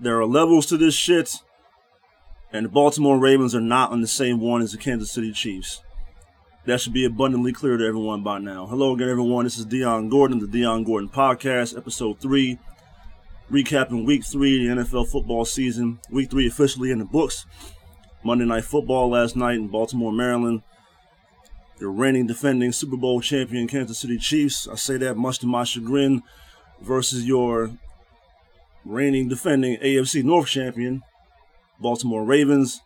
there are levels to this shit, and the Baltimore Ravens are not on the same one as the Kansas City Chiefs. That should be abundantly clear to everyone by now. Hello again, everyone. This is Dion Gordon, the Dion Gordon Podcast, Episode 3, recapping Week 3 of the NFL football season. Week 3 officially in the books. Monday Night Football last night in Baltimore, Maryland. Your reigning defending Super Bowl champion Kansas City Chiefs, I say that much to my chagrin, versus your reigning defending AFC North champion, Baltimore Ravens.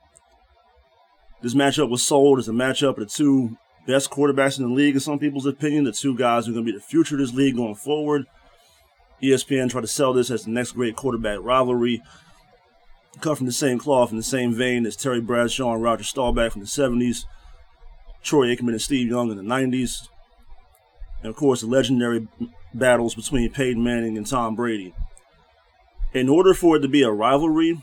This matchup was sold as a matchup of the two best quarterbacks in the league, in some people's opinion. The two guys who are going to be the future of this league going forward. ESPN tried to sell this as the next great quarterback rivalry. Cut from the same cloth in the same vein as Terry Bradshaw and Roger Staubach from the 70s. Troy Aikman and Steve Young in the 90s. And of course, the legendary battles between Peyton Manning and Tom Brady. In order for it to be a rivalry,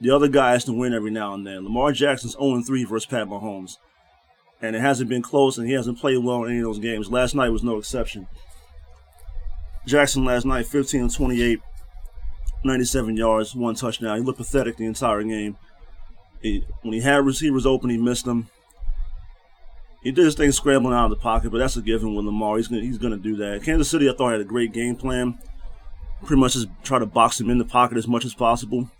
the other guy has to win every now and then. Lamar Jackson's 0 3 versus Pat Mahomes. And it hasn't been close, and he hasn't played well in any of those games. Last night was no exception. Jackson last night, 15 28, 97 yards, one touchdown. He looked pathetic the entire game. He, when he had receivers open, he missed them. He did his thing scrambling out of the pocket, but that's a given with Lamar. He's gonna he's gonna do that. Kansas City, I thought had a great game plan. Pretty much just try to box him in the pocket as much as possible.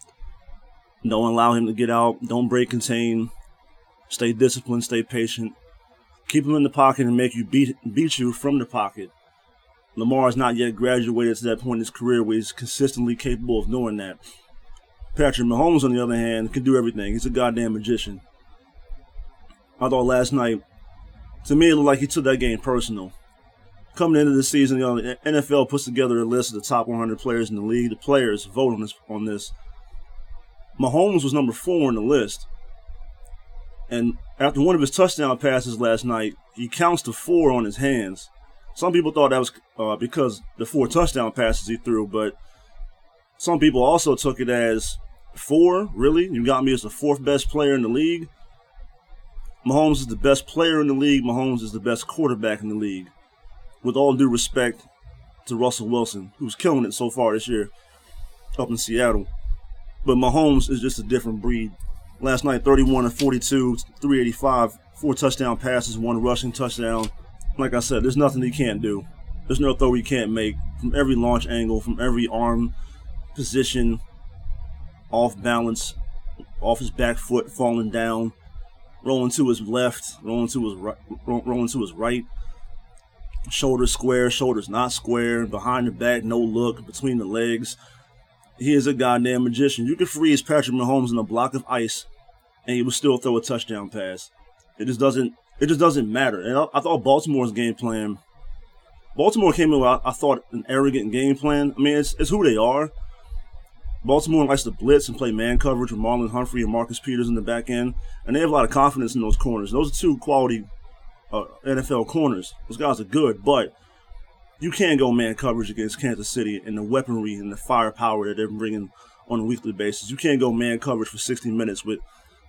Don't allow him to get out. Don't break contain. Stay disciplined. Stay patient. Keep him in the pocket and make you beat beat you from the pocket. Lamar has not yet graduated to that point in his career where he's consistently capable of doing that. Patrick Mahomes, on the other hand, can do everything. He's a goddamn magician. I thought last night to me, it looked like he took that game personal. Coming into the season, you know, the NFL puts together a list of the top 100 players in the league. The players vote on this. On this. Mahomes was number four on the list. And after one of his touchdown passes last night, he counts to four on his hands. Some people thought that was uh, because the four touchdown passes he threw, but some people also took it as four. Really, you got me as the fourth best player in the league. Mahomes is the best player in the league. Mahomes is the best quarterback in the league. With all due respect to Russell Wilson, who's killing it so far this year up in Seattle. But Mahomes is just a different breed. Last night, 31 and 42, 385, four touchdown passes, one rushing touchdown. Like I said, there's nothing he can't do. There's no throw he can't make from every launch angle, from every arm position, off balance, off his back foot, falling down rolling to his left, rolling to his right, rolling to his right. Shoulders square, shoulders not square, behind the back, no look, between the legs. He is a goddamn magician. You could freeze Patrick Mahomes in a block of ice, and he would still throw a touchdown pass. It just doesn't. It just doesn't matter. And I, I thought Baltimore's game plan. Baltimore came in with, I, I thought, an arrogant game plan. I mean, it's, it's who they are. Baltimore likes to blitz and play man coverage with Marlon Humphrey and Marcus Peters in the back end, and they have a lot of confidence in those corners. Those are two quality uh, NFL corners. Those guys are good, but you can't go man coverage against Kansas City and the weaponry and the firepower that they're bringing on a weekly basis. You can't go man coverage for 60 minutes with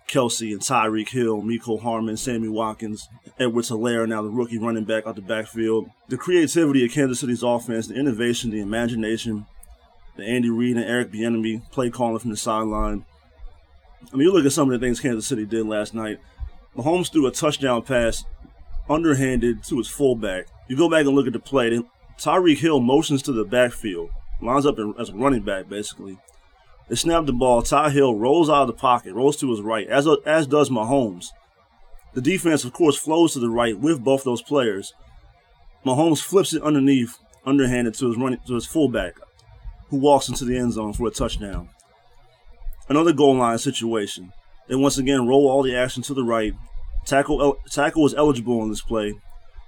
Kelce and Tyreek Hill, Mecole Hardman, Sammy Watkins, Edwards Helaire, now the rookie running back out the backfield. The creativity of Kansas City's offense, the innovation, the imagination, the Andy Reid and Eric Bieniemy play calling from the sideline. I mean, you look at some of the things Kansas City did last night. Mahomes threw a touchdown pass underhanded to his fullback. You go back and look at the play. Then Tyreek Hill motions to the backfield, lines up as a running back basically. They snap the ball. Ty Hill rolls out of the pocket, rolls to his right, as as does Mahomes. The defense, of course, flows to the right with both those players. Mahomes flips it underneath, underhanded to his running to his fullback who walks into the end zone for a touchdown. Another goal line situation. They once again roll all the action to the right. Tackle, el- tackle is eligible on this play.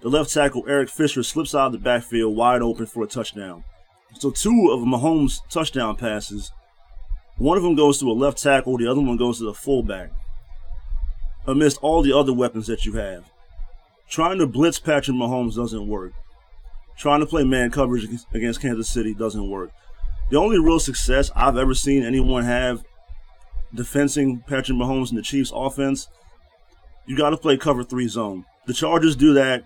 The left tackle, Eric Fisher, slips out of the backfield wide open for a touchdown. So two of Mahomes' touchdown passes, one of them goes to a left tackle, the other one goes to the fullback. Amidst all the other weapons that you have. Trying to blitz Patrick Mahomes doesn't work. Trying to play man coverage against Kansas City doesn't work. The only real success I've ever seen anyone have defending Patrick Mahomes in the Chiefs offense, you got to play cover three zone. The Chargers do that,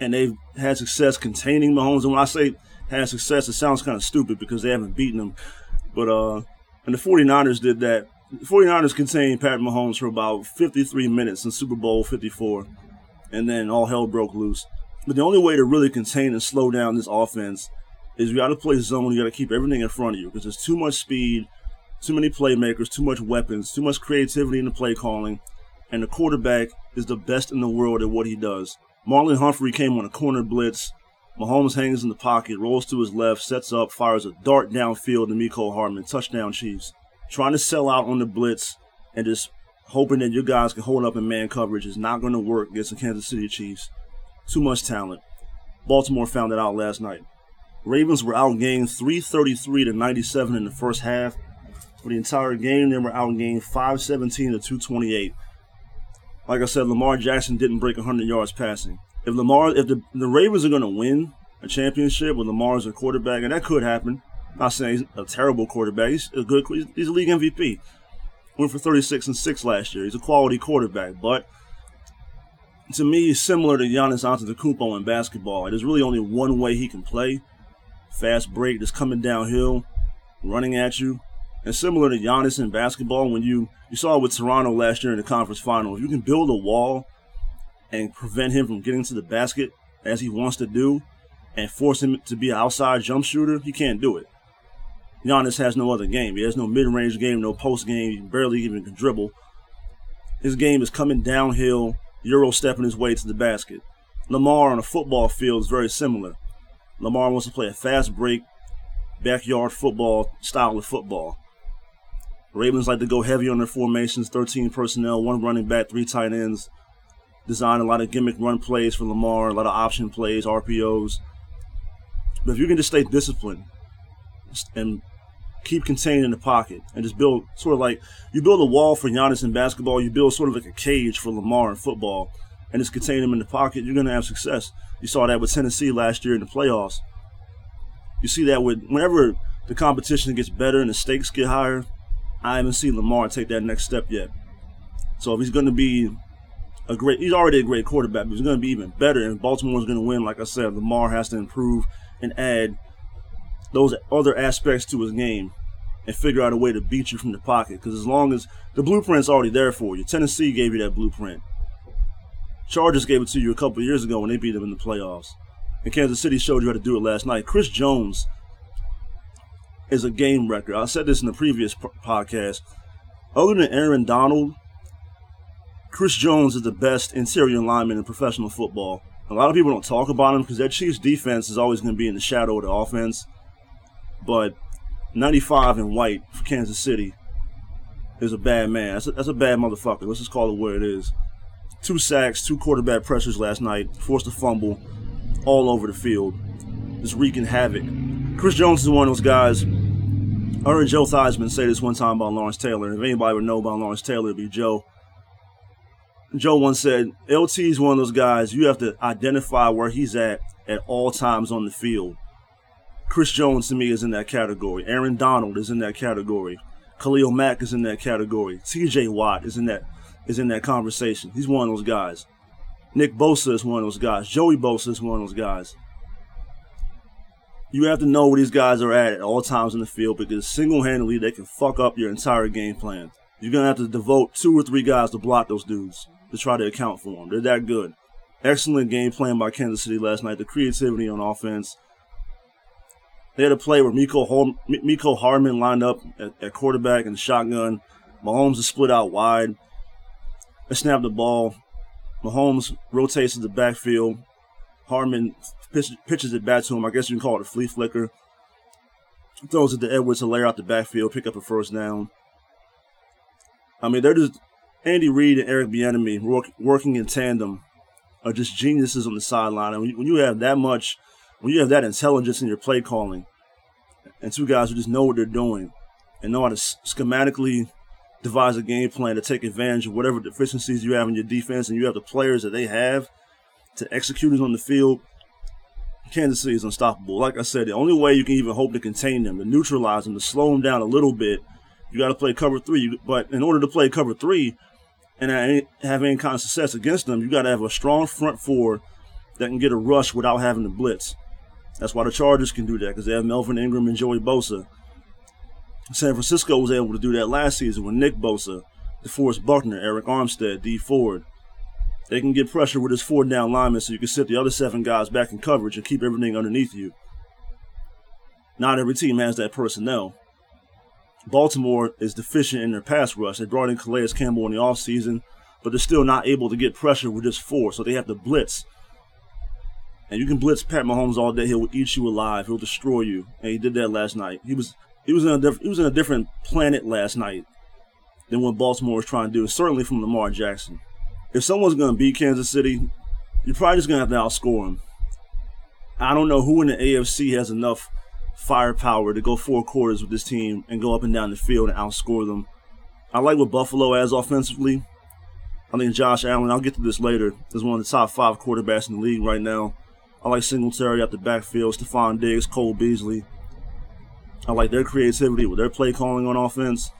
and they've had success containing Mahomes. And when I say had success, it sounds kind of stupid because they haven't beaten them. But uh, And the 49ers did that. The 49ers contained Pat Mahomes for about 53 minutes in Super Bowl 54, and then all hell broke loose. But the only way to really contain and slow down this offense is you got to play zone. You got to keep everything in front of you because there's too much speed, too many playmakers, too much weapons, too much creativity in the play calling, and the quarterback is the best in the world at what he does. Marlon Humphrey came on a corner blitz. Mahomes hangs in the pocket, rolls to his left, sets up, fires a dart downfield to Mecole Hardman. Touchdown, Chiefs. Trying to sell out on the blitz and just hoping that your guys can hold up in man coverage is not going to work against the Kansas City Chiefs. Too much talent. Baltimore found it out last night. Ravens were outgained 333 to 97 in the first half. For the entire game, they were outgained 517 to 228. Like I said, Lamar Jackson didn't break 100 yards passing. If Lamar, if the, the Ravens are going to win a championship with Lamar as a quarterback, and that could happen. I'm not saying he's a terrible quarterback. He's a good. He's a league MVP. Went for 36 and six last year. He's a quality quarterback, but to me, he's similar to Giannis Antetokounmpo in basketball. There's really only one way he can play, fast break, just coming downhill, running at you. And similar to Giannis in basketball, when you you saw it with Toronto last year in the conference final, if you can build a wall and prevent him from getting to the basket as he wants to do, and force him to be an outside jump shooter, he can't do it. Giannis has no other game. He has no mid-range game, no post game. He barely even can dribble. His game is coming downhill, euro stepping his way to the basket. Lamar on a football field is very similar. Lamar wants to play a fast break, backyard football style of football. Ravens like to go heavy on their formations 13 personnel, one running back, three tight ends. Design a lot of gimmick run plays for Lamar, a lot of option plays, RPOs. But if you can just stay disciplined and keep contained in the pocket and just build sort of like you build a wall for Giannis in basketball, you build sort of like a cage for Lamar in football and just contain him in the pocket, you're going to have success. You saw that with Tennessee last year in the playoffs. You see that with whenever the competition gets better and the stakes get higher, I haven't seen Lamar take that next step yet. So if he's going to be a great, he's already a great quarterback, but he's going to be even better. And Baltimore's going to win, like I said, Lamar has to improve and add those other aspects to his game and figure out a way to beat you from the pocket. Because as long as the blueprint's already there for you, Tennessee gave you that blueprint. Chargers gave it to you a couple years ago when they beat them in the playoffs. And Kansas City showed you how to do it last night. Chris Jones is a game record. I said this in the previous podcast. Other than Aaron Donald, Chris Jones is the best interior lineman in professional football. A lot of people don't talk about him because their Chiefs defense is always going to be in the shadow of the offense. But 95 in white for Kansas City is a bad man. That's a, that's a bad motherfucker. Let's just call it where it is. Two sacks, two quarterback pressures last night, forced a fumble all over the field, just wreaking havoc. Chris Jones is one of those guys I heard Joe Theismann say this one time about Lawrence Taylor. If anybody would know about Lawrence Taylor, it'd be Joe. Joe once said, LT is one of those guys you have to identify where he's at at all times on the field. Chris Jones to me is in that category. Aaron Donald is in that category. Khalil Mack is in that category. TJ Watt is in that is in that conversation. He's one of those guys. Nick Bosa is one of those guys. Joey Bosa is one of those guys you have to know where these guys are at at all times in the field because single-handedly they can fuck up your entire game plan. You're gonna have to devote two or three guys to block those dudes to try to account for them. They're that good. Excellent game plan by Kansas City last night. The creativity on offense. They had a play where Mecole, Mecole Hardman lined up at, at quarterback and shotgun. Mahomes is split out wide. They snap the ball. Mahomes rotates to the backfield. Hardman pitch, pitches it back to him. I guess you can call it a flea flicker. Throws it to Edwards Helaire out the backfield, pick up a first down. I mean, they're just Andy Reid and Eric Bieniemy work, working in tandem are just geniuses on the sideline. And when you have that much, when you have that intelligence in your play calling, and two guys who just know what they're doing and know how to schematically devise a game plan to take advantage of whatever deficiencies you have in your defense, and you have the players that they have to execute it on the field, Kansas City is unstoppable. Like I said, the only way you can even hope to contain them, to neutralize them, to slow them down a little bit, you got to play cover three. But in order to play cover three and have any kind of success against them, you got to have a strong front four that can get a rush without having to blitz. That's why the Chargers can do that because they have Melvin Ingram and Joey Bosa. San Francisco was able to do that last season with Nick Bosa, DeForest Buckner, Arik Armstead, Dee Ford. They can get pressure with his four down linemen so you can sit the other seven guys back in coverage and keep everything underneath you. Not every team has that personnel. Baltimore is deficient in their pass rush. They brought in Calais Campbell in the offseason, but they're still not able to get pressure with just four, so they have to blitz. And you can blitz Pat Mahomes all day; he'll eat you alive. He'll destroy you, and he did that last night. He was he was in a he was in a different planet last night than what Baltimore was trying to do. Certainly from Lamar Jackson. If someone's going to beat Kansas City, you're probably just going to have to outscore them. I don't know who in the AFC has enough firepower to go four quarters with this team and go up and down the field and outscore them. I like what Buffalo has offensively. I think Josh Allen, I'll get to this later, is one of the top five quarterbacks in the league right now. I like Singletary at the backfield, Stefon Diggs, Cole Beasley. I like their creativity with their play calling on offense.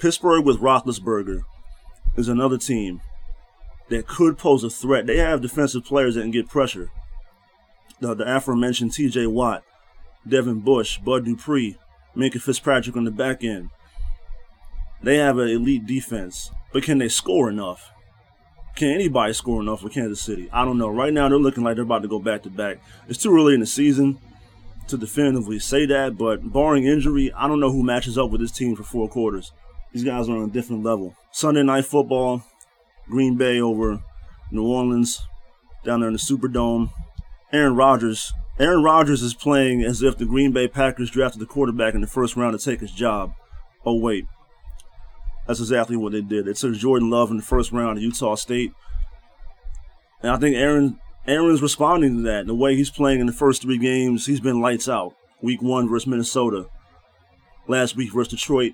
Pittsburgh with Roethlisberger is another team that could pose a threat. They have defensive players that can get pressure. The, the aforementioned T.J. Watt, Devin Bush, Bud Dupree, Minkah Fitzpatrick on the back end. They have an elite defense, but can they score enough? Can anybody score enough for Kansas City? I don't know. Right now, they're looking like they're about to go back to back. It's too early in the season to definitively say that, but barring injury, I don't know who matches up with this team for four quarters. These guys are on a different level. Sunday night football, Green Bay over New Orleans, down there in the Superdome. Aaron Rodgers. Aaron Rodgers is playing as if the Green Bay Packers drafted the quarterback in the first round to take his job. Oh wait, that's exactly what they did. They took Jordan Love in the first round of Utah State, and I think Aaron Aaron's responding to that. The way he's playing in the first three games, he's been lights out. Week one versus Minnesota, last week versus Detroit,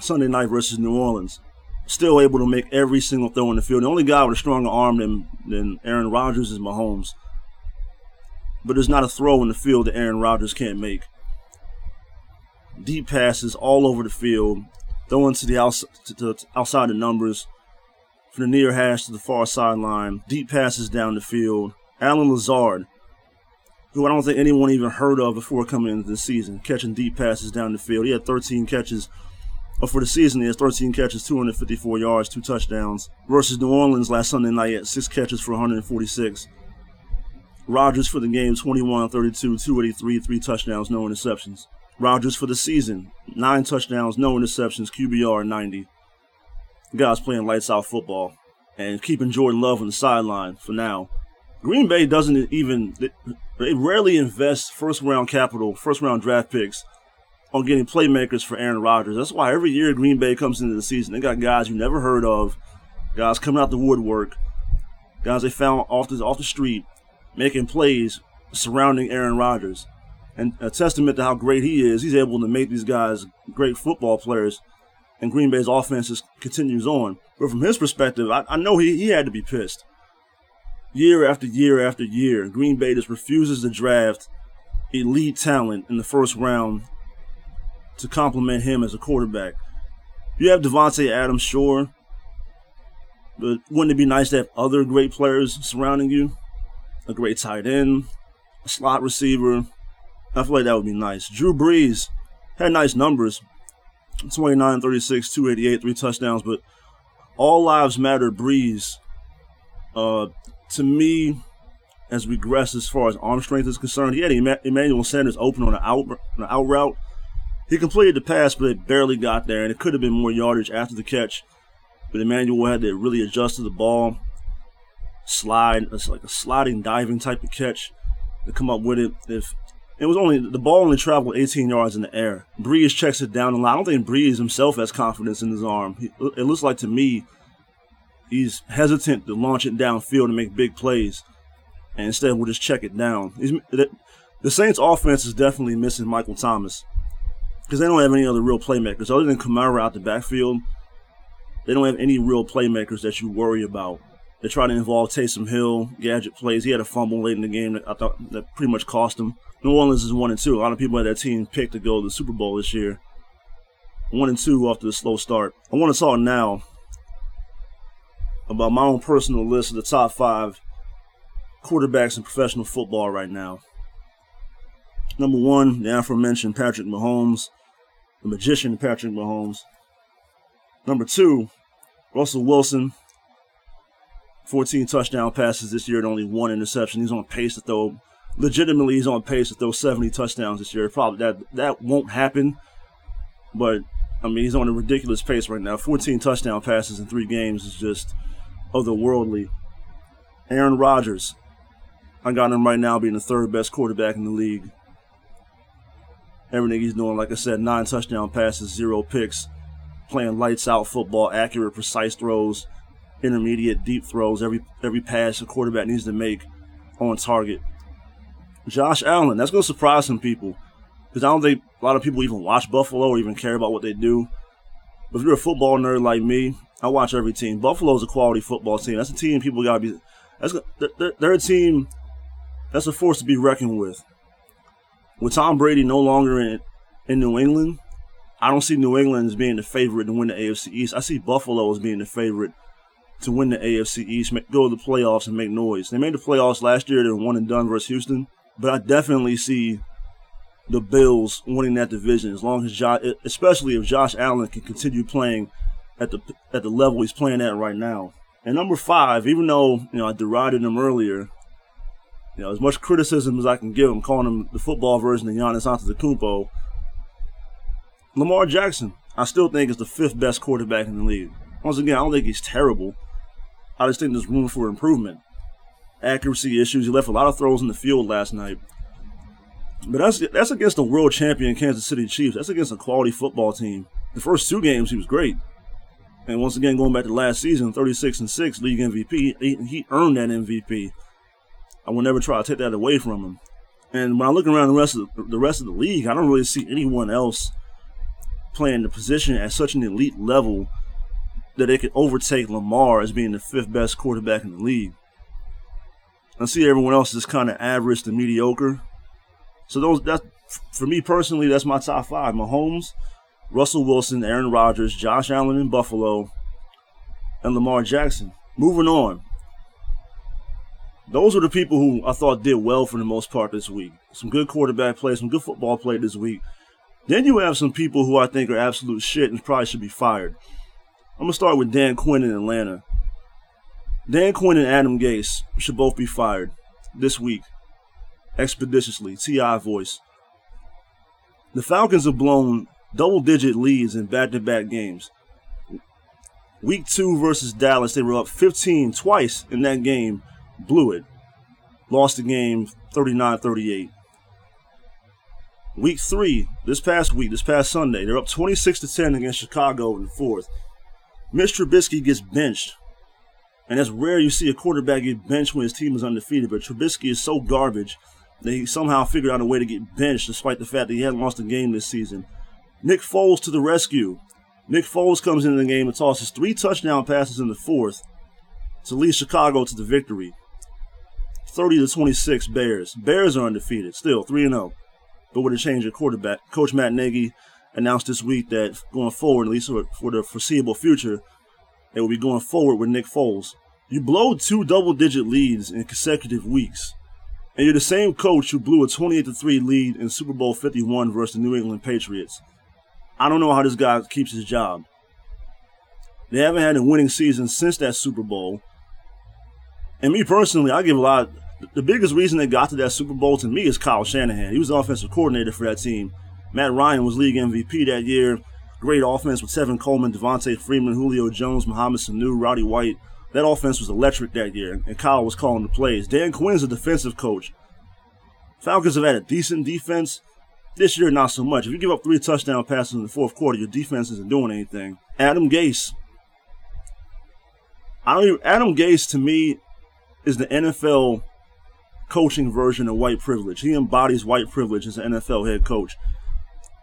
Sunday night versus New Orleans. Still able to make every single throw in the field. The only guy with a stronger arm than, than Aaron Rodgers is Mahomes. But there's not a throw in the field that Aaron Rodgers can't make. Deep passes all over the field, throwing to the outside, to, to outside the numbers from the near hash to the far sideline, deep passes down the field. Allen Lazard, who I don't think anyone even heard of before coming into the season, catching deep passes down the field. He had 13 catches. But for the season, he has 13 catches, 254 yards, two touchdowns. Versus New Orleans last Sunday night, at six catches for 146. Rodgers for the game, 21 32, 283, three touchdowns, no interceptions. Rodgers for the season, nine touchdowns, no interceptions, QBR 90 guys playing lights out football and keeping Jordan Love on the sideline for now. Green Bay doesn't even, they rarely invest first round capital, first round draft picks on getting playmakers for Aaron Rodgers. That's why every year Green Bay comes into the season, they got guys you never heard of, guys coming out the woodwork, guys they found off the, off the street, making plays surrounding Aaron Rodgers. And a testament to how great he is, he's able to make these guys great football players and Green Bay's offense just continues on. But from his perspective, I, I know he, he had to be pissed. Year after year after year, Green Bay just refuses to draft elite talent in the first round to complement him as a quarterback. You have Davante Adams, sure, but wouldn't it be nice to have other great players surrounding you? A great tight end, a slot receiver. I feel like that would be nice. Drew Brees had nice numbers, 29, 36, 288, three touchdowns. But all lives matter. Brees, uh, to me, has regressed as far as arm strength is concerned. He had Emmanuel Sanders open on an out an out route. He completed the pass, but it barely got there, and it could have been more yardage after the catch. But Emmanuel had to really adjust to the ball, slide. It's like a sliding, diving type of catch to come up with it. If it was only the ball only traveled 18 yards in the air. Brees checks it down the line. I don't think Brees himself has confidence in his arm. He, it looks like to me he's hesitant to launch it downfield and make big plays, and instead we'll just check it down. He's, the Saints' offense is definitely missing Michael Thomas because they don't have any other real playmakers other than Kamara out the backfield. They don't have any real playmakers that you worry about. They try to involve Taysom Hill, gadget plays. He had a fumble late in the game that I thought that pretty much cost him. New Orleans is one and two. A lot of people at that team picked to go to the Super Bowl this year. One and two after the slow start. I want to talk now about my own personal list of the top five quarterbacks in professional football right now. Number one, the aforementioned Patrick Mahomes. The magician Patrick Mahomes. Number two, Russell Wilson. 14 touchdown passes this year and only one interception. He's on pace to throw, legitimately, he's on pace to throw 70 touchdowns this year. Probably that that won't happen, but I mean, he's on a ridiculous pace right now. 14 touchdown passes in three games is just otherworldly. Aaron Rodgers, I got him right now being the third best quarterback in the league. Everything he's doing, like I said, nine touchdown passes, zero picks, playing lights out football, accurate, precise throws, intermediate, deep throws. Every every pass a quarterback needs to make on target. Josh Allen, that's going to surprise some people because I don't think a lot of people even watch Buffalo or even care about what they do. But if you're a football nerd like me, I watch every team. Buffalo's a quality football team. That's a team people got to be. That's they're, they're a team that's a force to be reckoned with. With Tom Brady no longer in in New England, I don't see New England as being the favorite to win the AFC East. I see Buffalo as being the favorite to win the AFC East, make, go to the playoffs and make noise. They made the playoffs last year. They were one and done versus Houston, but I definitely see the Bills winning that division as long as Josh, especially if Josh Allen can continue playing at the at the level he's playing at right now. And number five, even though you know I derided him earlier, you know as much criticism as I can give him, calling him the football version of Giannis Antetokounmpo, Lamar Jackson, I still think is the fifth best quarterback in the league. Once again, I don't think he's terrible. I just think there's room for improvement. Accuracy issues. He left a lot of throws in the field last night. But that's that's against the world champion Kansas City Chiefs. That's against a quality football team. The first two games he was great. And once again, going back to last season, 36 and 6, league MVP, he, he earned that MVP. I will never try to take that away from him. And when I look around the rest of the, the rest of the league, I don't really see anyone else playing the position at such an elite level that they could overtake Lamar as being the fifth best quarterback in the league. I see everyone else is kind of average to mediocre. So those that for me personally, that's my top five: Mahomes, Russell Wilson, Aaron Rodgers, Josh Allen in Buffalo, and Lamar Jackson. Moving on. Those are the people who I thought did well for the most part this week. Some good quarterback play, some good football play this week. Then you have some people who I think are absolute shit and probably should be fired. I'm gonna start with Dan Quinn in Atlanta. Dan Quinn and Adam Gase should both be fired this week, expeditiously. Ti voice. The Falcons have blown double-digit leads in back-to-back games. Week two versus Dallas, they were up 15 twice in that game, blew it, lost the game 39-38. Week three, this past week, this past Sunday, they're up 26 to 10 against Chicago in the fourth. Mitch Trubisky gets benched. And that's rare you see a quarterback get benched when his team is undefeated, but Trubisky is so garbage that he somehow figured out a way to get benched despite the fact that he hadn't lost a game this season. Nick Foles to the rescue. Nick Foles comes into the game and tosses three touchdown passes in the fourth to lead Chicago to the victory. 30 to 26 Bears. Bears are undefeated, still 3 0. But with a change of quarterback, Coach Matt Nagy announced this week that going forward, at least for the foreseeable future, they will be going forward with Nick Foles. You blow two double digit leads in consecutive weeks, and you're the same coach who blew a 28 3 lead in Super Bowl 51 versus the New England Patriots. I don't know how this guy keeps his job. They haven't had a winning season since that Super Bowl. And me personally, I give a lot. The biggest reason they got to that Super Bowl to me is Kyle Shanahan. He was the offensive coordinator for that team. Matt Ryan was league MVP that year. Great offense with Tevin Coleman, Devonta Freeman, Julio Jones, Mohamed Sanu, Roddy White. That offense was electric that year, and Kyle was calling the plays. Dan Quinn's a defensive coach. Falcons have had a decent defense. This year, not so much. If you give up three touchdown passes in the fourth quarter, your defense isn't doing anything. Adam Gase. I don't even, Adam Gase to me is the NFL coaching version of white privilege. He embodies white privilege as an NFL head coach.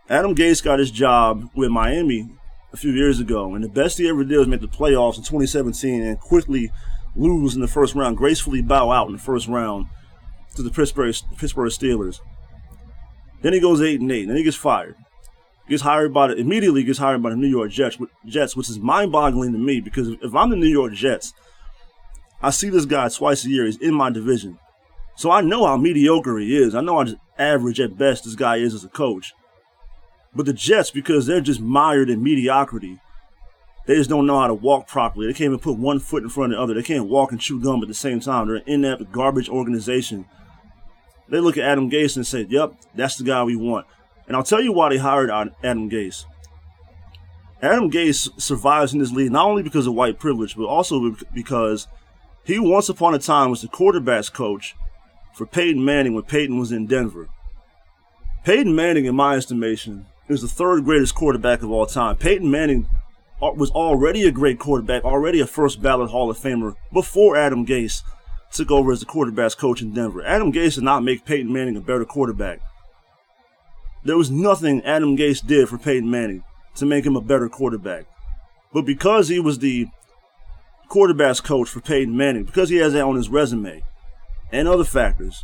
Adam Gase got his job with Miami a few years ago, and the best he ever did was make the playoffs in 2017 and quickly lose in the first round, gracefully bow out in the first round to the Pittsburgh Pittsburgh Steelers. Then he goes eight and eight. And Then he gets fired. Gets hired by the immediately gets hired by the New York Jets, Jets, which is mind-boggling to me because if I'm the New York Jets, I see this guy twice a year. He's in my division, so I know how mediocre he is. I know how average at best this guy is as a coach. But the Jets, because they're just mired in mediocrity, they just don't know how to walk properly. They can't even put one foot in front of the other. They can't walk and chew gum at the same time. They're an inept, garbage organization. They look at Adam Gase and say, yep, that's the guy we want. And I'll tell you why they hired Adam Gase. Adam Gase survives in this league not only because of white privilege, but also because he once upon a time was the quarterbacks coach for Peyton Manning when Peyton was in Denver. Peyton Manning, in my estimation, is the third greatest quarterback of all time. Peyton Manning was already a great quarterback, already a first ballot Hall of Famer before Adam Gase took over as the quarterbacks coach in Denver. Adam Gase did not make Peyton Manning a better quarterback. There was nothing Adam Gase did for Peyton Manning to make him a better quarterback. But because he was the quarterbacks coach for Peyton Manning, because he has that on his resume, and other factors,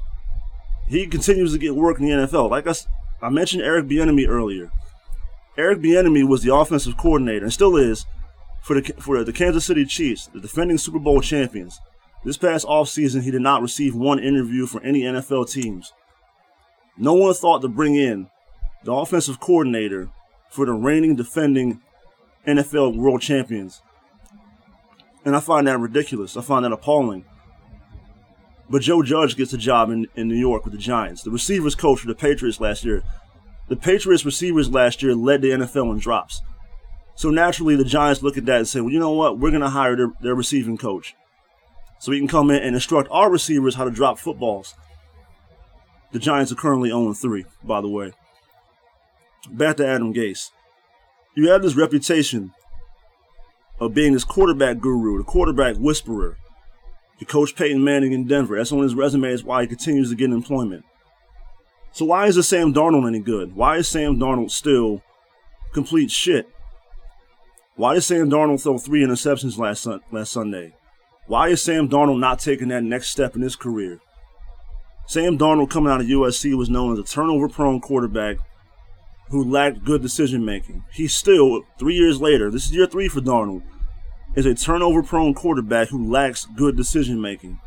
he continues to get work in the NFL. Like I, I mentioned Eric Bieniemy earlier. Eric Bieniemy was the offensive coordinator and still is for the for the Kansas City Chiefs, the defending Super Bowl champions. This past offseason, he did not receive one interview for any NFL teams. No one thought to bring in the offensive coordinator for the reigning defending NFL world champions. And I find that ridiculous. I find that appalling. But Joe Judge gets a job in, in New York with the Giants. The receivers coach for the Patriots last year. The Patriots receivers last year led the NFL in drops. So naturally, the Giants look at that and say, well, you know what? We're going to hire their, their receiving coach. So he can come in and instruct our receivers how to drop footballs. The Giants are currently 0 3, by the way back to Adam Gase. You have this reputation of being this quarterback guru, the quarterback whisperer. You coach Peyton Manning in Denver. That's on his resume. Is why he continues to get employment. So why is the Sam Darnold any good? Why is Sam Darnold still complete shit? Why did Sam Darnold throw three interceptions last last Sunday? Why is Sam Darnold not taking that next step in his career? Sam Darnold coming out of USC was known as a turnover-prone quarterback who lacked good decision making. He still, three years later, this is year three for Darnold, is a turnover prone quarterback who lacks good decision making.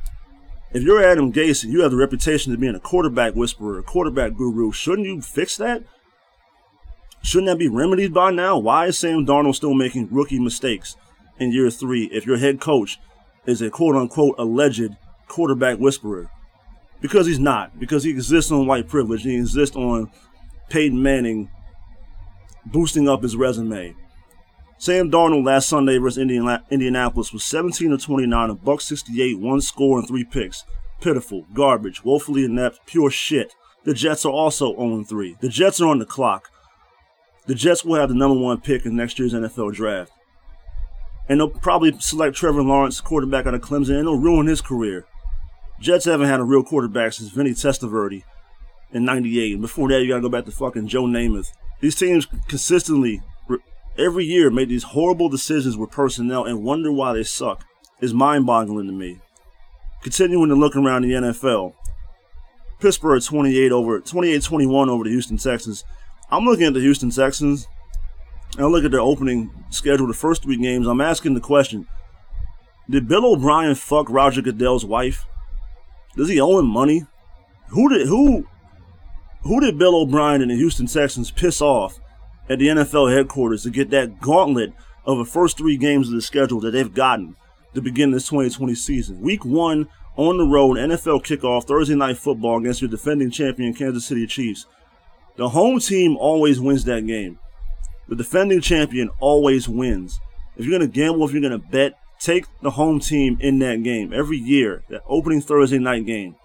If you're Adam Gase and you have the reputation of being a quarterback whisperer, a quarterback guru, shouldn't you fix that? Shouldn't that be remedied by now? Why is Sam Darnold still making rookie mistakes in year three if your head coach is a quote unquote alleged quarterback whisperer? Because he's not. Because he exists on white privilege. He exists on Peyton Manning boosting up his resume. Sam Darnold last Sunday versus Indianapolis was 17 to 29, a buck 68, one score and three picks. Pitiful, garbage, woefully inept, pure shit. The Jets are also 0 3. The Jets are on the clock. The Jets will have the number one pick in next year's NFL draft. And they'll probably select Trevor Lawrence, quarterback out of Clemson, and they'll ruin his career. Jets haven't had a real quarterback since Vinny Testaverde in 98. And before that, you got to go back to fucking Joe Namath. These teams consistently, every year, made these horrible decisions with personnel and wonder why they suck. Is mind boggling to me. Continuing to look around the NFL. Pittsburgh 28 over 28-21 over the Houston Texans. I'm looking at the Houston Texans. And I look at their opening schedule, the first three games. I'm asking the question: Did Bill O'Brien fuck Roger Goodell's wife? Does he owe him money? Who did who who did Bill O'Brien and the Houston Texans piss off at the NFL headquarters to get that gauntlet of the first three games of the schedule that they've gotten to begin this 2020 season? Week one on the road, NFL kickoff, Thursday night football against your defending champion Kansas City Chiefs. The home team always wins that game. The defending champion always wins. If you're going to gamble, if you're going to bet, take the home team in that game every year, that opening Thursday night game.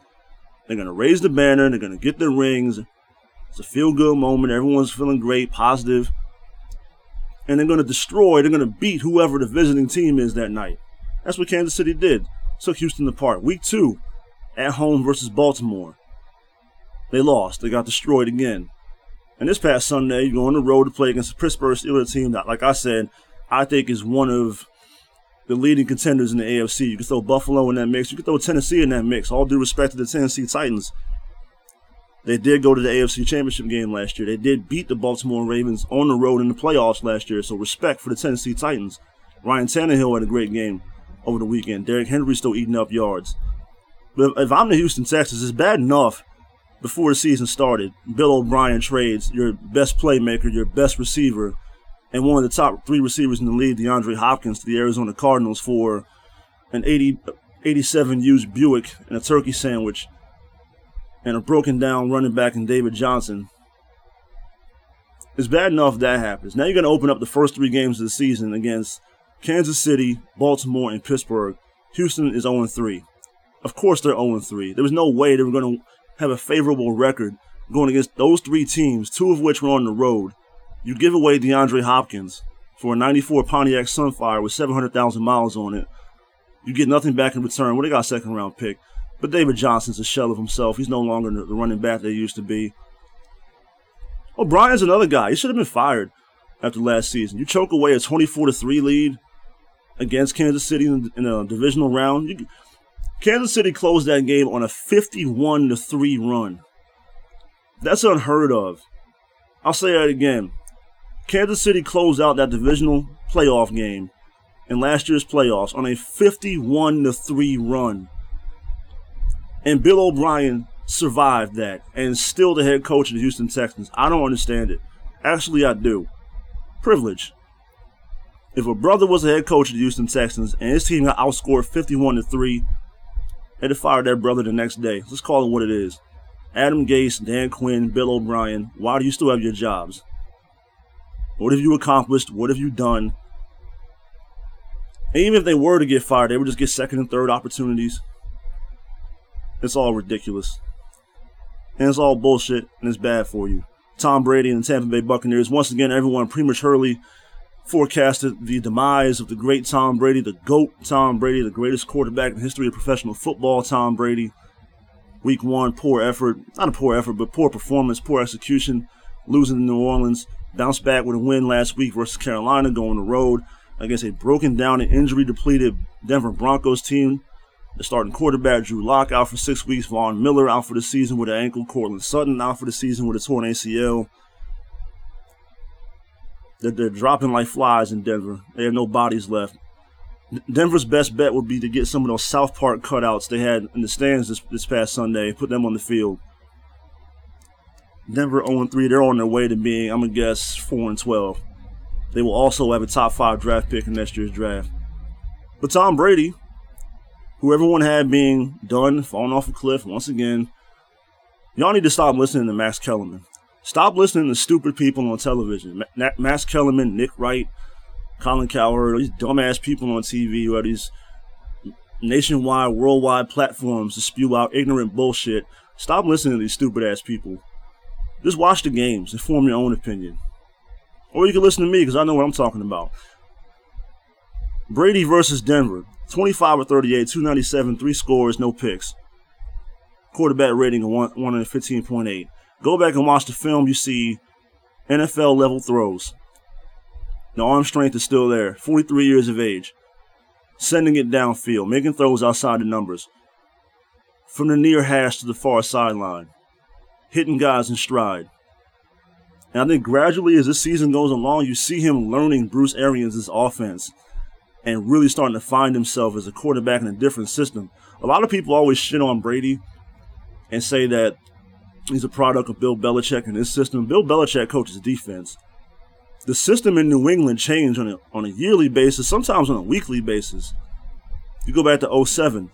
They're going to raise the banner. They're going to get their rings. It's a feel good moment. Everyone's feeling great, positive. And they're going to destroy, they're going to beat whoever the visiting team is that night. That's what Kansas City did. Took Houston apart. Week two, at home versus Baltimore. They lost. They got destroyed again. And this past Sunday, you go on the road to play against the Pittsburgh Steelers team that, like I said, I think is one of the leading contenders in the AFC. You can throw Buffalo in that mix. You can throw Tennessee in that mix. All due respect to the Tennessee Titans. They did go to the AFC Championship game last year. They did beat the Baltimore Ravens on the road in the playoffs last year. So respect for the Tennessee Titans. Ryan Tannehill had a great game over the weekend. Derrick Henry still eating up yards. But if I'm the Houston Texans, it's bad enough before the season started, Bill O'Brien trades your best playmaker, your best receiver, and one of the top three receivers in the league, DeAndre Hopkins, to the Arizona Cardinals for an 80, 87 used Buick and a turkey sandwich and a broken down running back in David Johnson. It's bad enough that happens. Now you're going to open up the first three games of the season against Kansas City, Baltimore, and Pittsburgh. Houston is 0 3. Of course, they're 0 3. There was no way they were going to have a favorable record going against those three teams, two of which were on the road. You give away DeAndre Hopkins for a 94 Pontiac Sunfire with 700,000 miles on it. You get nothing back in return. What Well, they got a second round pick. But David Johnson's a shell of himself. He's no longer the running back they used to be. Oh, O'Brien's another guy. He should have been fired after last season. You choke away a 24 to 3 lead against Kansas City in, a divisional round. You, Kansas City closed that game on a 51 to 3 run. That's unheard of. I'll say that again. Kansas City closed out that divisional playoff game in last year's playoffs on a 51 to 3 run. And Bill O'Brien survived that and still the head coach of the Houston Texans. I don't understand it. Actually, I do. Privilege. If a brother was the head coach of the Houston Texans and his team got outscored 51 to 3, they'd have fired their brother the next day. Let's call it what it is. Adam Gase, Dan Quinn, Bill O'Brien, why do you still have your jobs? What have you accomplished? What have you done? And even if they were to get fired, they would just get second and third opportunities. It's all ridiculous. And it's all bullshit, and it's bad for you. Tom Brady and the Tampa Bay Buccaneers, once again, everyone prematurely forecasted the demise of the great Tom Brady, the GOAT Tom Brady, the greatest quarterback in the history of professional football, Tom Brady. Week one, poor effort. Not a poor effort, but poor performance, poor execution. Losing to New Orleans. Bounced back with a win last week versus Carolina, going the road against a broken down and injury depleted Denver Broncos team. The starting quarterback, Drew Lock, out for six weeks. Von Miller out for the season with an ankle. Courtland Sutton out for the season with a torn ACL. They're, they're dropping like flies in Denver. They have no bodies left. Denver's best bet would be to get some of those South Park cutouts they had in the stands this, this past Sunday, put them on the field. Denver 0 3, they're on their way to being, I'm going to guess, 4 and 12. They will also have a top five draft pick in next year's draft. But Tom Brady, who everyone had being done, falling off a cliff once again, y'all need to stop listening to Max Kellerman. Stop listening to stupid people on television. Max Kellerman, Nick Wright, Colin Cowherd, these dumbass people on TV who have these nationwide, worldwide platforms to spew out ignorant bullshit. Stop listening to these stupid ass people. Just watch the games and form your own opinion. Or you can listen to me because I know what I'm talking about. Brady versus Denver. 25 or 38, 297, three scores, no picks. Quarterback rating of 115.8. Go back and watch the film, you see NFL level throws. The arm strength is still there. 43 years of age. Sending it downfield, making throws outside the numbers. From the near hash to the far sideline. Hitting guys in stride. And I think gradually as this season goes along, you see him learning Bruce Arians' offense and really starting to find himself as a quarterback in a different system. A lot of people always shit on Brady and say that he's a product of Bill Belichick and his system. Bill Belichick coaches defense. The system in New England changed on a, on a yearly basis, sometimes on a weekly basis. You go back to 07,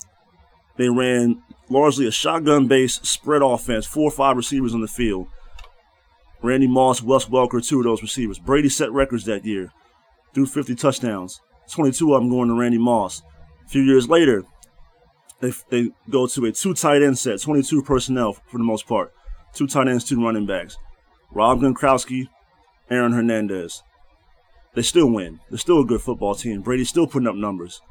they ran largely a shotgun based spread offense, four or five receivers on the field. Randy Moss, Wes Welker, two of those receivers. Brady set records that year, threw 50 touchdowns. 22 of them going to Randy Moss. A few years later, they, they go to a two tight end set, 22 personnel for the most part. Two tight ends, two running backs. Rob Gronkowski, Aaron Hernandez. They still win. They're still a good football team. Brady's still putting up numbers.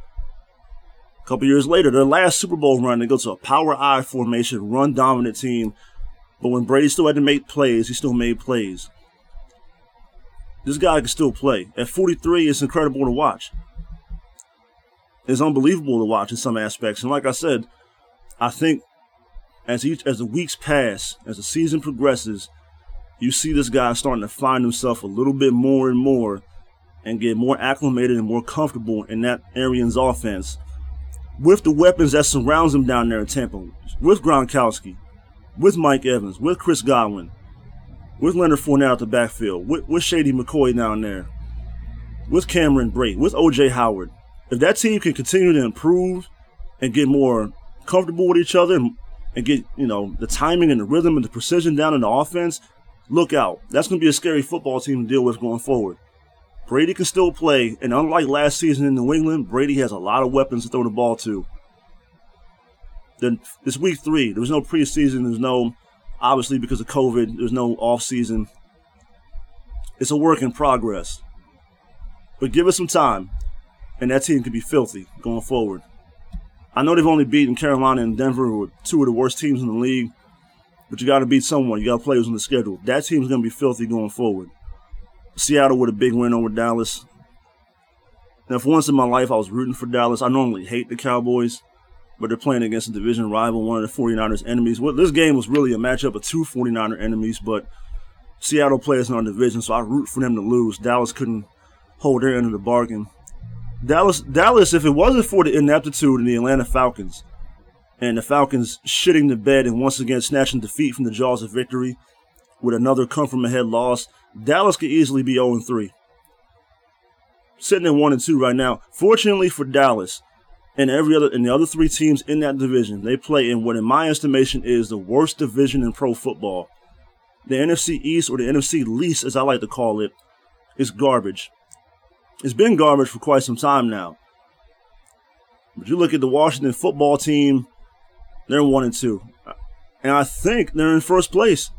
A couple years later, their last Super Bowl run, they go to a power I formation, run dominant team but when Brady still had to make plays, he still made plays. This guy can still play. At 43, it's incredible to watch. It's unbelievable to watch in some aspects. And like I said, I think as each as the weeks pass, as the season progresses, you see this guy starting to find himself a little bit more and more and get more acclimated and more comfortable in that Arians offense with the weapons that surrounds him down there in Tampa, with Gronkowski, with Mike Evans, with Chris Godwin, with Leonard Fournette out the backfield, with, with Shady McCoy down there, with Cameron Brate, with OJ Howard, if that team can continue to improve and get more comfortable with each other and, and get, you know, the timing and the rhythm and the precision down in the offense, look out. That's going to be a scary football team to deal with going forward. Brady can still play, and unlike last season in New England, Brady has a lot of weapons to throw the ball to. Then it's week three. There was no preseason. There's no, obviously because of COVID, there's no off season. It's a work in progress. But give us some time, and that team could be filthy going forward. I know they've only beaten Carolina and Denver, who are two of the worst teams in the league, but you got to beat someone. You got to play who's on the schedule. That team's going to be filthy going forward. Seattle with a big win over Dallas. Now, for once in my life, I was rooting for Dallas. I normally hate the Cowboys but they're playing against a division rival, one of the 49ers' enemies. Well, this game was really a matchup of two 49er enemies, but Seattle plays in our division, so I root for them to lose. Dallas couldn't hold their end of the bargain. Dallas, Dallas, if it wasn't for the ineptitude in the Atlanta Falcons and the Falcons shitting the bed and once again snatching defeat from the jaws of victory with another come from ahead loss, Dallas could easily be 0 3. Sitting at 1 and 2 right now. Fortunately for Dallas, and every other and the other three teams in that division, they play in what in my estimation is the worst division in pro football. The NFC East or the NFC least as I like to call it is garbage. It's been garbage for quite some time now. But you look at the Washington football team, they're one and two. And I think they're in first place.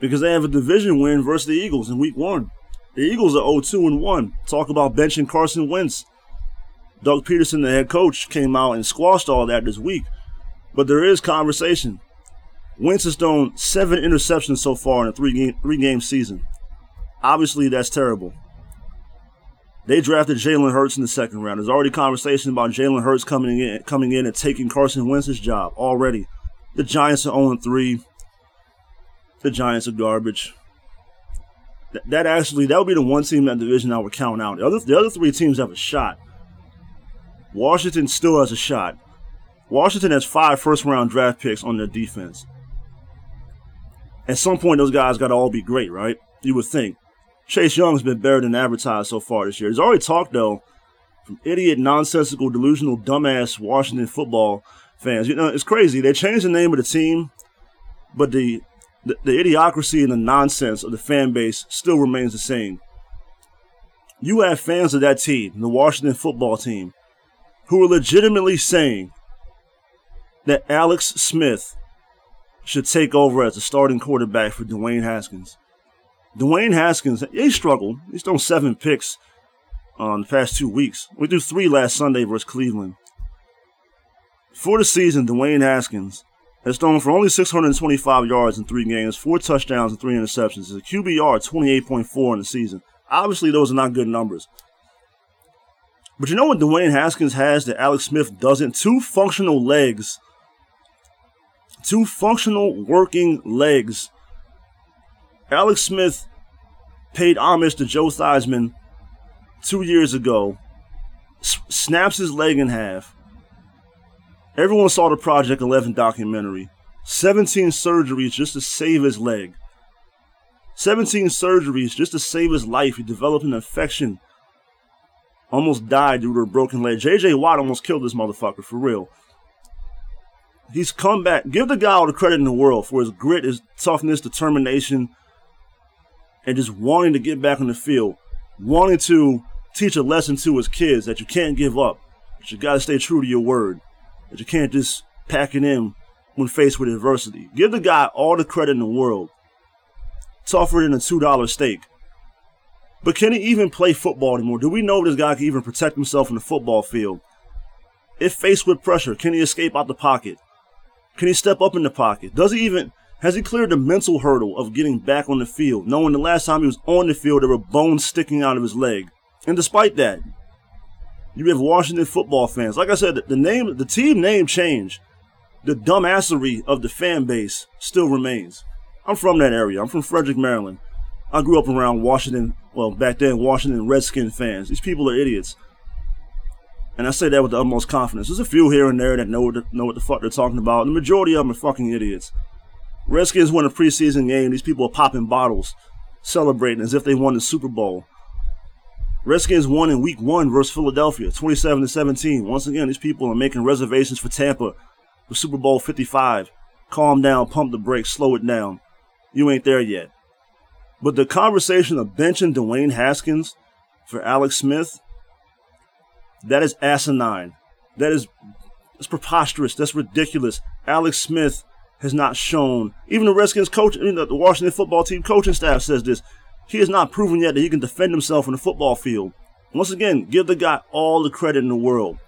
Because they have a division win versus the Eagles in week one. The Eagles are 0-2 and 1. Talk about benching Carson Wentz. Doug Pederson, the head coach, came out and squashed all that this week. But there is conversation. Wentz has thrown seven interceptions so far in a three game three game season. Obviously, that's terrible. They drafted Jalen Hurts in the second round. There's already conversation about Jalen Hurts coming in, coming in and taking Carson Wentz's job already. The Giants are 0 3. The Giants are garbage. That, that actually that would be the one team in that division I would count out. The other the other three teams have a shot. Washington still has a shot. Washington has five first round draft picks on their defense. At some point, those guys got to all be great, right? You would think. Chase Young's been better than advertised so far this year. There's already talk, though, from idiot, nonsensical, delusional, dumbass Washington football fans. You know, it's crazy. They changed the name of the team, but the, the, the idiocracy and the nonsense of the fan base still remains the same. You have fans of that team, the Washington football team, who are legitimately saying that Alex Smith should take over as the starting quarterback for Dwayne Haskins. Dwayne Haskins, he struggled. He's thrown seven picks uh, on the past two weeks. We threw three last Sunday versus Cleveland. For the season, Dwayne Haskins has thrown for only 625 yards in three games, four touchdowns, and three interceptions. His QBR 28.4 in the season. Obviously, those are not good numbers. But you know what Dwayne Haskins has that Alex Smith doesn't? Two functional legs. Two functional working legs. Alex Smith paid homage to Joe Theismann two years ago, s- snaps his leg in half. Everyone saw the Project 11 documentary. 17 surgeries just to save his leg. 17 surgeries just to save his life. He developed an infection almost died due to a broken leg. JJ Watt almost killed this motherfucker for real. He's come back. Give the guy all the credit in the world for his grit, his toughness, determination, and just wanting to get back on the field, wanting to teach a lesson to his kids that you can't give up, that you got to stay true to your word, that you can't just pack it in when faced with adversity. Give the guy all the credit in the world. Tougher than a $2 steak. But can he even play football anymore? Do we know this guy can even protect himself in the football field? If faced with pressure, can he escape out the pocket? Can he step up in the pocket? Does he even has he cleared the mental hurdle of getting back on the field, knowing the last time he was on the field there were bones sticking out of his leg? And despite that, you have Washington football fans. Like I said, the name, the team name change, the dumbassery of the fan base still remains. I'm from that area. I'm from Frederick, Maryland. I grew up around Washington, well, back then, Washington Redskin fans. These people are idiots. And I say that with the utmost confidence. There's a few here and there that know what the, know what the fuck they're talking about. The majority of them are fucking idiots. Redskins won a preseason game. These people are popping bottles, celebrating as if they won the Super Bowl. Redskins won in week one versus Philadelphia, 27 to 17. Once again, these people are making reservations for Tampa for Super Bowl 55. Calm down, pump the brakes, slow it down. You ain't there yet. But the conversation of benching Dwayne Haskins for Alex Smith that is asinine. That is it's preposterous. That's ridiculous. Alex Smith has not shown, even the Redskins coach, you know, the Washington football team coaching staff says this. He has not proven yet that he can defend himself in the football field. Once again, give the guy all the credit in the world.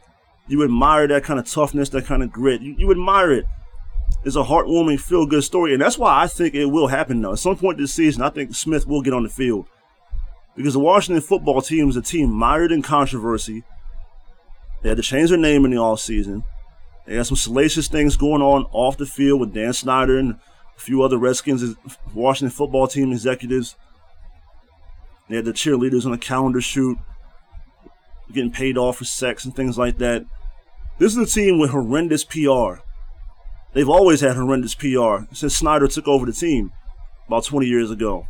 You admire that kind of toughness, that kind of grit. You, you admire it. It's a heartwarming, feel good story. And that's why I think it will happen now. At some point this season, I think Smith will get on the field. Because the Washington football team is a team mired in controversy. They had to change their name in the off season. They had some salacious things going on off the field with Dan Snyder and a few other Redskins, Washington football team executives. They had the cheerleaders on a calendar shoot, getting paid off for sex and things like that. This is a team with horrendous PR. They've always had horrendous PR since Snyder took over the team about 20 years ago.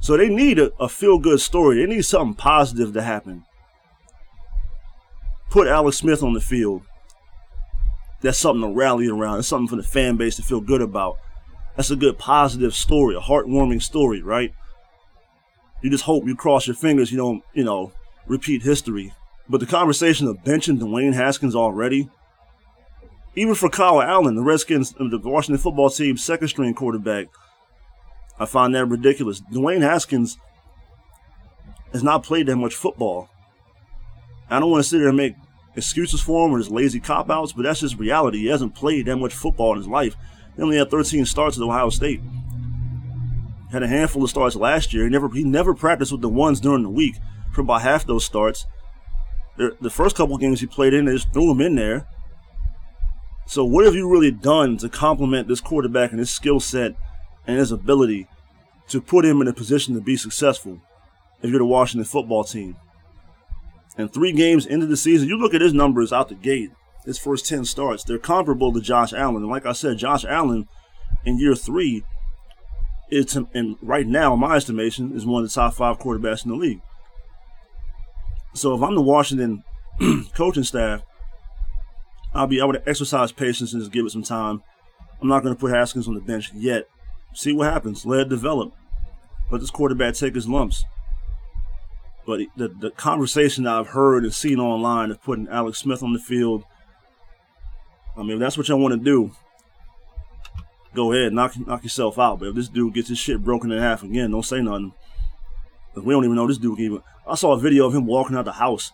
So they need a, a feel good story. They need something positive to happen put Alex Smith on the field, that's something to rally around. It's something for the fan base to feel good about. That's a good positive story, a heartwarming story, right? You just hope you cross your fingers you don't, you know, repeat history. But the conversation of benching Dwayne Haskins already, even for Kyle Allen, the Redskins, the Washington football team's second string quarterback, I find that ridiculous. Dwayne Haskins has not played that much football. I don't want to sit there and make excuses for him or his lazy cop outs, but that's just reality. He hasn't played that much football in his life. He only had 13 starts at Ohio State. Had a handful of starts last year. He never he never practiced with the ones during the week for about half those starts. The, the first couple games he played in, they just threw him in there. So what have you really done to complement this quarterback and his skill set and his ability to put him in a position to be successful if you're the Washington football team? And three games into the season, you look at his numbers out the gate, his first 10 starts, they're comparable to Josh Allen. And like I said, Josh Allen in year three, it's and right now, in my estimation, is one of the top five quarterbacks in the league. So if I'm the Washington coaching staff, I'll be I would exercise patience and just give it some time. I'm not going to put Haskins on the bench yet. See what happens. Let it develop. Let this quarterback take his lumps. But the, the conversation I've heard and seen online of putting Alex Smith on the field, I mean, if that's what y'all want to do, go ahead, knock knock yourself out. But if this dude gets his shit broken in half again, don't say nothing. We don't even know this dude even. I saw a video of him walking out the house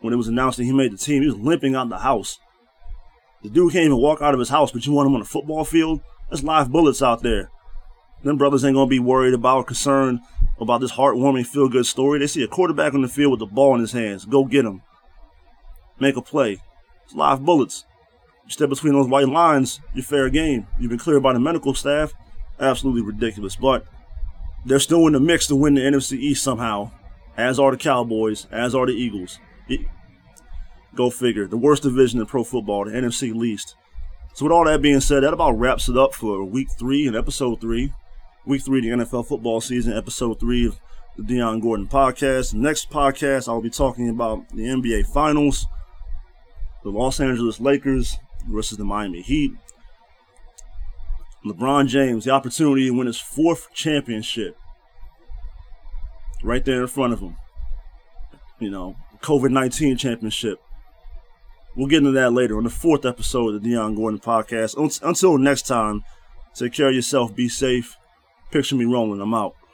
when it was announced that he made the team. He was limping out the house. The dude can't even walk out of his house, but you want him on a football field? There's live bullets out there. Them brothers ain't gonna be worried about or concerned about this heartwarming, feel good story. They see a quarterback on the field with the ball in his hands. Go get him. Make a play. It's live bullets. You step between those white lines, you're fair game. You've been cleared by the medical staff. Absolutely ridiculous. But they're still in the mix to win the NFC East somehow, as are the Cowboys, as are the Eagles. It, go figure. The worst division in pro football, the NFC least. So, with all that being said, that about wraps it up for week three and episode three week three of the NFL football season, episode three of the Dion Gordon podcast. next podcast, I'll be talking about the NBA Finals, the Los Angeles Lakers versus the Miami Heat. LeBron James, the opportunity to win his fourth championship right there in front of him. You know, COVID 19 championship. We'll get into that later on the fourth episode of the Dion Gordon podcast. Until next time, take care of yourself, be safe, Picture me rolling. I'm out.